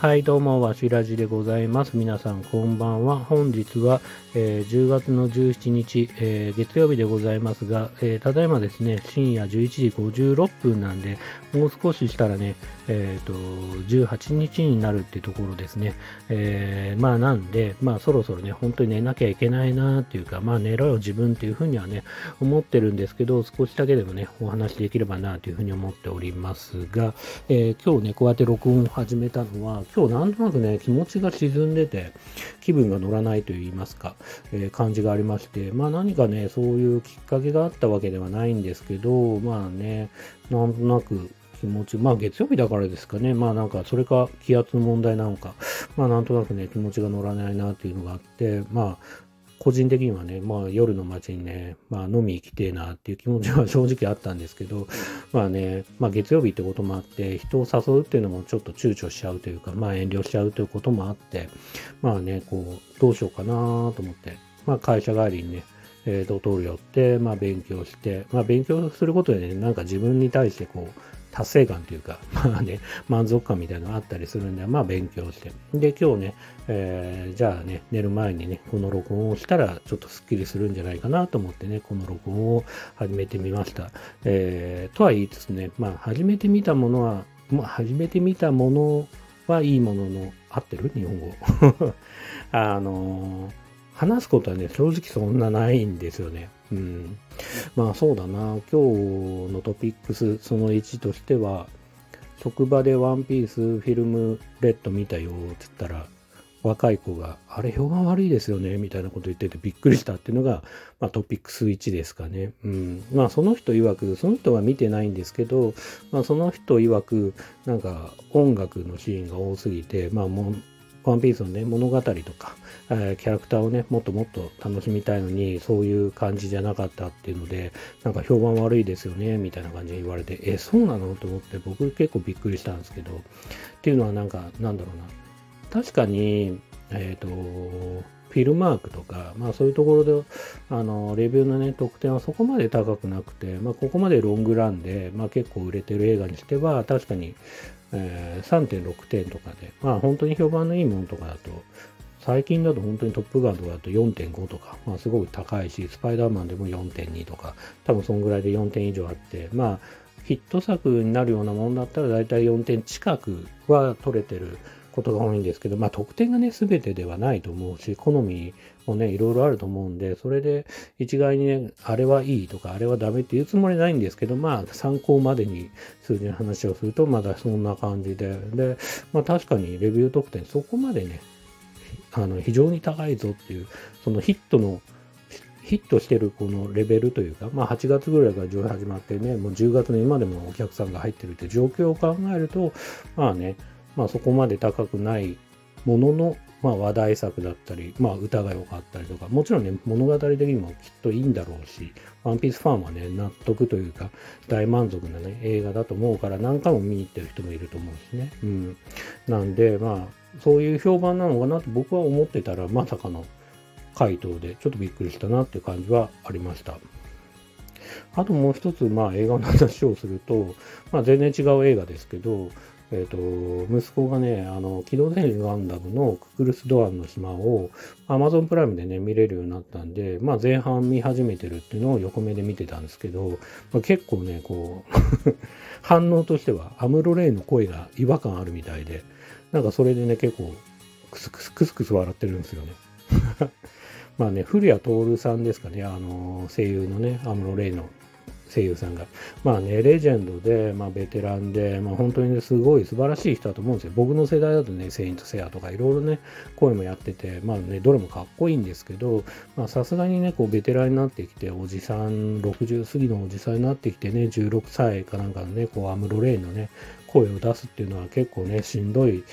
はいどうもわしらじでございます。皆さんこんばんは。本日は、えー、10月の17日、えー、月曜日でございますが、えー、ただいまですね深夜11時56分なんでもう少ししたらねえっ、と18日になるってところですね、えまあなんでまあそろそろね本当に寝なきゃいけないなっていうかまあ寝ろよ自分っていうふうにはね思ってるんですけど少しだけでもねお話できればなというふうに思っておりますが、えー今日ねこうやって録音を始めたのは今日なんとなくね、気持ちが沈んでて、気分が乗らないと言いますか、えー、感じがありまして、まあ何かね、そういうきっかけがあったわけではないんですけど、まあね、なんとなく気持ち、まあ月曜日だからですかね、まあなんかそれか気圧の問題なのか、まあなんとなくね、気持ちが乗らないなっていうのがあって、まあ個人的にはね、まあ夜の街にね、まあ飲み行きてえなっていう気持ちは 正直あったんですけど、まあね、まあ月曜日ってこともあって、人を誘うっていうのもちょっと躊躇しちゃうというか、まあ遠慮しちゃうということもあって、まあね、こう、どうしようかなと思って、まあ会社帰りにね、えー、ドトール寄って、まあ勉強して、まあ勉強することでね、なんか自分に対してこう、達成感というか、まあね、満足感みたいなのがあったりするんで、まあ勉強して。で、今日ね、えー、じゃあね、寝る前にね、この録音をしたらちょっとスッキリするんじゃないかなと思ってね、この録音を始めてみました。えー、とは言いつつね、まあ始めてみたものは、まあ始めてみたものはいいものの、合ってる？日本語。あのー、話すことはね、正直そんなないんですよね。うん。まあそうだな。今日のトピックス、その1としては、職場でワンピースフィルムレッド見たよって言ったら、若い子が、あれ評判悪いですよね、みたいなこと言っててびっくりしたっていうのが、まあ、トピックス1ですかね。うん。まあその人曰く、その人は見てないんですけど、まあその人曰く、なんか音楽のシーンが多すぎて、まあもワンピースのね、物語とか、えー、キャラクターをね、もっともっと楽しみたいのに、そういう感じじゃなかったっていうので、なんか評判悪いですよね、みたいな感じで言われて、え、そうなの？と思って、僕結構びっくりしたんですけど、っていうのはなんか、なんだろうな。確かに、えっ、ー、と、フィルマークとか、まあそういうところで、あの、レビューのね、得点はそこまで高くなくて、まあここまでロングランで、まあ結構売れてる映画にしては、確かに、えー、3.6点とかで、まあ本当に評判のいいものとかだと、最近だと本当にトップガンとかだと4.5とか、まあすごく高いし、スパイダーマンでも4.2とか、多分そんぐらいで4点以上あって、まあヒット作になるようなものだったら大体4点近くは取れてることが多いんですけど、まあ得点がね、全てではないと思うし、好みもね、いろいろあると思うんで、それで一概にね、あれはいいとか、あれはダメって言うつもりないんですけど、まあ参考までに数字の話をすると、まだそんな感じで、で、まあ確かにレビュー得点そこまでね、あの、非常に高いぞっていう、そのヒットのヒットしてるこのレベルというか、まあ8月ぐらいから上映始まってね、もう10月の今でもお客さんが入ってるって状況を考えると、まあね、まあそこまで高くないものの、まあ話題作だったり、まあ歌が良かったりとか、もちろんね、物語的にもきっといいんだろうし、ワンピースファンはね、納得というか、大満足なね、映画だと思うから何回も見に行ってる人もいると思うしね。うん。なんで、まあ、そういう評判なのかなと僕は思ってたら、まさかの回答で、ちょっとびっくりしたなっていう感じはありました。あともう一つ、まあ映画の話をすると、まあ全然違う映画ですけど、えっ、ー、と、息子がね、あの、機動戦士ガンダムのククルスドアンの島を Amazon プライムでね、見れるようになったんで、まあ前半見始めてるっていうのを横目で見てたんですけど、まあ、結構ね、こう 反応としてはアムロレイの声が違和感あるみたいで、なんかそれでね、結構クスクスクスクス笑ってるんですよね。まあね、古谷徹さんですかね、あの、声優のね、アムロレイの声優さんが。まあね、レジェンドで、まあベテランで、まあ本当にね、すごい素晴らしい人だと思うんですよ。僕の世代だとね、セイントセアとかいろいろね、声もやってて、まあね、どれもかっこいいんですけど、まあさすがにね、こうベテランになってきて、おじさん、60過ぎのおじさんになってきてね、16歳かなんかのね、こうアムロレイのね、声を出すっていうのは結構ね、しんどい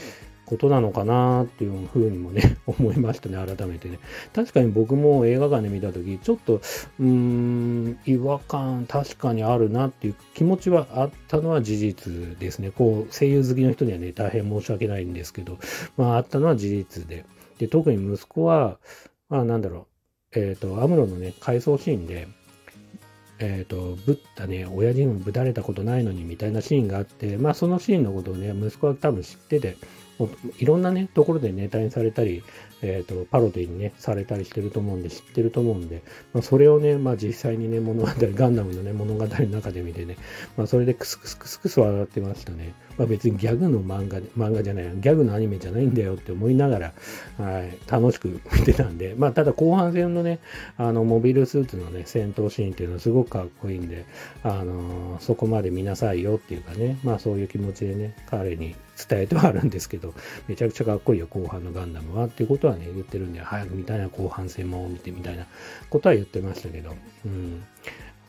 ことなのかなっていうふうにもね、思いましたね、改めてね。確かに僕も映画館で見たとき、ちょっと、うーん、違和感確かにあるなっていう気持ちはあったのは事実ですね。こう、声優好きの人にはね、大変申し訳ないんですけど、まあ、あったのは事実で。で、特に息子は、まあ、なんだろう、えっ、ー、と、アムロのね、回想シーンで、えっ、ー、と、ぶったね、親父にもぶたれたことないのにみたいなシーンがあって、まあそのシーンのことをね、息子は多分知ってて、いろんなね、ところでネタにされたり、えっ、ー、と、パロディにね、されたりしてると思うんで、知ってると思うんで、まあ、それをね、まあ実際にね、物語、ガンダムのね、物語の中で見てね、まあそれでクスクスクスクス笑ってましたね。まあ別にギャグの漫画、漫画じゃない、ギャグのアニメじゃないんだよって思いながら、はい、楽しく見てたんで、まあただ後半戦のね、あの、モビルスーツのね、戦闘シーンっていうのはすごくかっこいいんで、あのー、そこまで見なさいよっていうかね、まあそういう気持ちでね、彼に伝えてはあるんですけど、めちゃくちゃかっこいいよ、後半のガンダムはっていうことはね、言ってるんで、早く見たいな、後半戦も見てみたいなことは言ってましたけど、うん。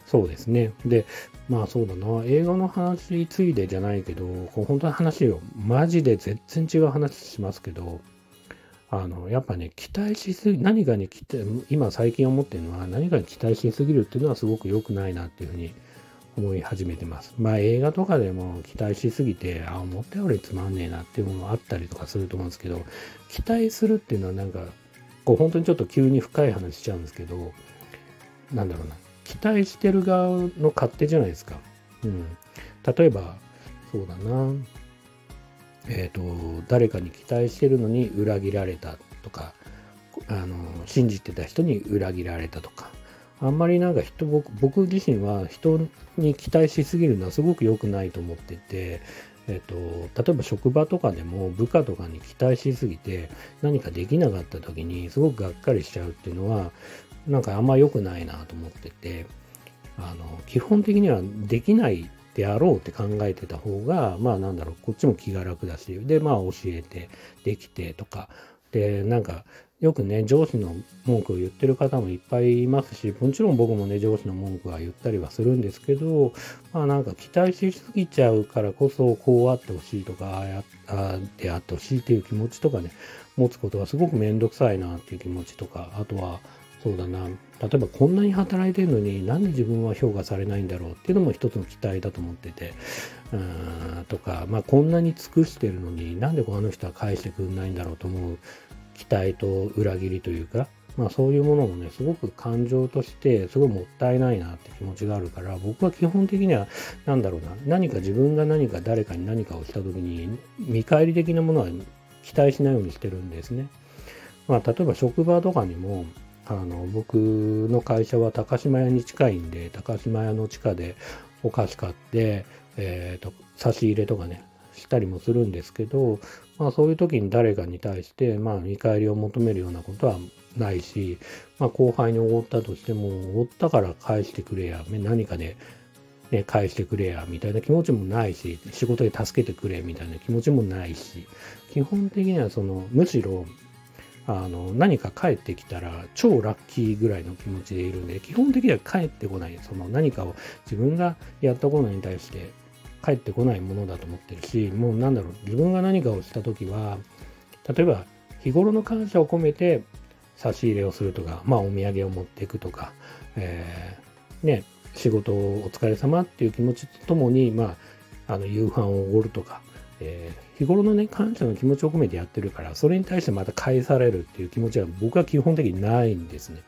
そうですね。で、まあそうだな、映画の話ついでじゃないけど、こう本当の話を、マジで全然違う話しますけど、あの、やっぱね、期待しすぎ、何かに期待、今最近思ってるのは、何かに期待しすぎるっていうのはすごく良くないなっていうふうに思い始めてます。まあ映画とかでも期待しすぎて、あ、思ったよりつまんねえなっていうものあったりとかすると思うんですけど、期待するっていうのはなんか、こう本当にちょっと急に深い話しちゃうんですけど、なんだろうな、期待してる側の勝手じゃないですか。うん。例えば、そうだな、えっ、ー、と、誰かに期待してるのに裏切られたとか、あの、信じてた人に裏切られたとか、あんまりなんか人僕、僕自身は人に期待しすぎるのはすごく良くないと思ってて、えっと、例えば職場とかでも部下とかに期待しすぎて何かできなかった時にすごくがっかりしちゃうっていうのはなんかあんま良くないなと思っててあの基本的にはできないであろうって考えてた方がまあなんだろうこっちも気が楽だしでまあ教えてできてとかでなんかよくね、上司の文句を言ってる方もいっぱいいますし、もちろん僕もね、上司の文句は言ったりはするんですけど、まあなんか期待しすぎちゃうからこそ、こうあってほしいとか、ああであってほしいっていう気持ちとかね、持つことはすごく面倒くさいなっていう気持ちとか、あとは、そうだな、例えばこんなに働いてるのになんで自分は評価されないんだろうっていうのも一つの期待だと思ってて、うんとか、まあこんなに尽くしてるのになんでこの人は返してくんないんだろうと思う期待と裏切りというか、まあそういうものもね、すごく感情としてすごいもったいないなって気持ちがあるから、僕は基本的には、なんだろうな、何か自分が何か誰かに何かをした時に、見返り的なものは期待しないようにしてるんですね。まあ例えば職場とかにも、あの、僕の会社は高島屋に近いんで、高島屋の地下でお菓子買って、え、ー、と、差し入れとかね、したりもするんですけど、まあそういう時に誰かに対して、まあ見返りを求めるようなことはないし、まあ後輩におごったとしても、おごったから返してくれや、何かで、ね、返してくれや、みたいな気持ちもないし、仕事で助けてくれ、みたいな気持ちもないし、基本的にはその、むしろ、あの、何か帰ってきたら超ラッキーぐらいの気持ちでいるんで、基本的には帰ってこない。その何かを自分がやったことに対して返ってこないものだと思ってるし、もうなんだろう、自分が何かをしたときは、例えば日頃の感謝を込めて差し入れをするとか、まあお土産を持っていくとか、えー、ね、仕事をお疲れ様っていう気持ちとともに、まあ、あの夕飯をおごるとか、えー、日頃のね、感謝の気持ちを込めてやってるから、それに対してまた返されるっていう気持ちは僕は基本的にないんですね。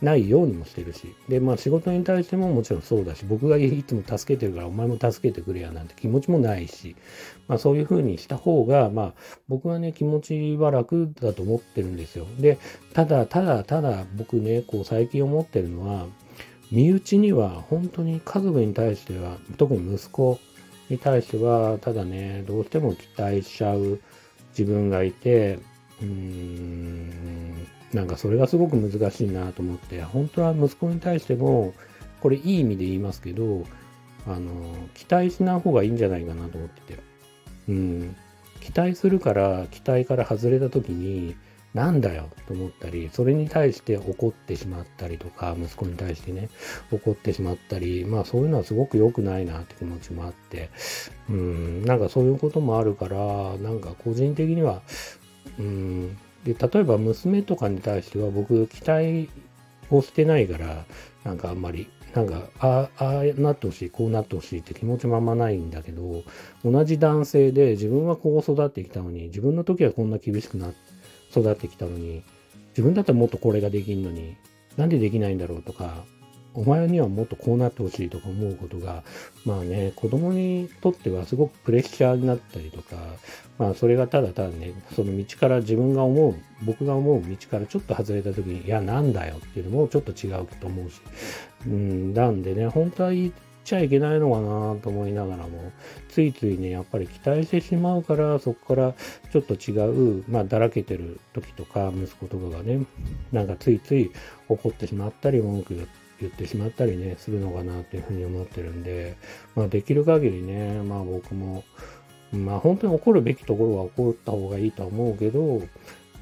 ないようにもしてるし。で、まあ仕事に対してももちろんそうだし、僕がいつも助けてるからお前も助けてくれやなんて気持ちもないし、まあそういうふうにした方が、まあ僕はね、気持ちは楽だと思ってるんですよ。で、ただ、ただ、ただ僕ね、こう最近思ってるのは、身内には本当に家族に対しては、特に息子、に対しては、ただね、どうしても期待しちゃう自分がいて、うーん、なんかそれがすごく難しいなと思って、本当は息子に対しても、これいい意味で言いますけど、あの、期待しない方がいいんじゃないかなと思ってて。うん。期待するから、期待から外れた時に、なんだよと思ったり、それに対して怒ってしまったりとか、息子に対してね、怒ってしまったり、まあそういうのはすごく良くないなって気持ちもあって、うん、なんかそういうこともあるから、なんか個人的には、うん、で、例えば娘とかに対しては僕期待をしてないから、なんかあんまり、なんか、ああ、なってほしい、こうなってほしいって気持ちもあんまないんだけど、同じ男性で自分はこう育ってきたのに、自分の時はこんな厳しくなって、育ってきたのに、自分だったらもっとこれができんのに、なんでできないんだろうとか、お前にはもっとこうなってほしいとか思うことが、まあね、子供にとってはすごくプレッシャーになったりとか、まあそれがただただね、その道から自分が思う、僕が思う道からちょっと外れた時に、いや、なんだよっていうのもちょっと違うと思うし、うん、なんでね、本当はちゃいけないのかなと思いながらも、ついついね、やっぱり期待してしまうから、そこからちょっと違う、まあ、だらけてる時とか、息子とかがね、なんかついつい怒ってしまったり、文句言ってしまったりね、するのかなというふうに思ってるんで、まあ、できる限りね、まあ僕も、まあ本当に怒るべきところは怒った方がいいとは思うけど、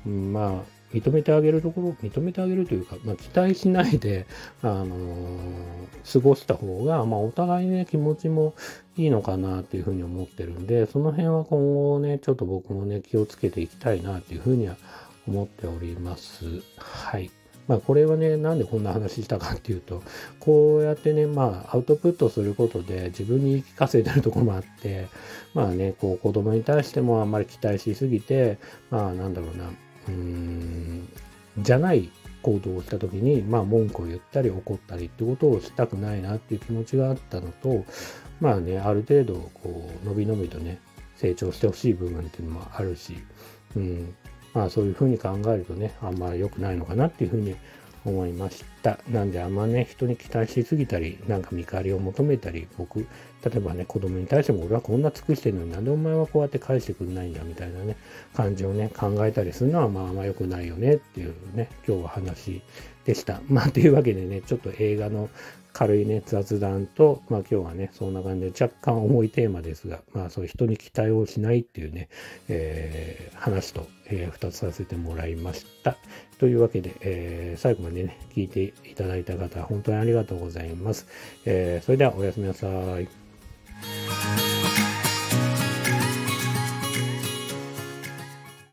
まあ、認めてあげるところ、認めてあげるというか、まあ、期待しないで、あのー、過ごした方が、まあ、お互いね、気持ちもいいのかなっていうふうに思ってるんで、その辺は今後ね、ちょっと僕もね、気をつけていきたいなっていうふうには思っております。はい。まあこれはね、なんでこんな話したかっていうと、こうやってね、まあアウトプットすることで自分に言い聞かせてるとこもあって、まあね、こう子供に対してもあんまり期待しすぎて、まあなんだろうな、うーん、じゃない行動をした時に、まあ文句を言ったり怒ったりってことをしたくないなっていう気持ちがあったのと、まあね、ある程度、こう、伸び伸びとね、成長してほしい部分っていうのもあるし、うん、まあそういうふうに考えるとね、あんまり良くないのかなっていうふうに思いました。なんであんまね、人に期待しすぎたり、なんか見返りを求めたり、僕、例えばね、子供に対しても俺はこんな尽くしてるのになんでお前はこうやって返してくんないんだみたいなね、感じをね、考えたりするのはまああんま良くないよねっていうね、今日は話でした。まあというわけでね、ちょっと映画の軽いね、雑談と、まあ今日はね、そんな感じで若干重いテーマですが、まあそういう人に期待をしないっていうね、えー、話と、えー、2つさせてもらいました。というわけで、えー、最後までね、聞いていただいた方、本当にありがとうございます。えー、それではおやすみなさい。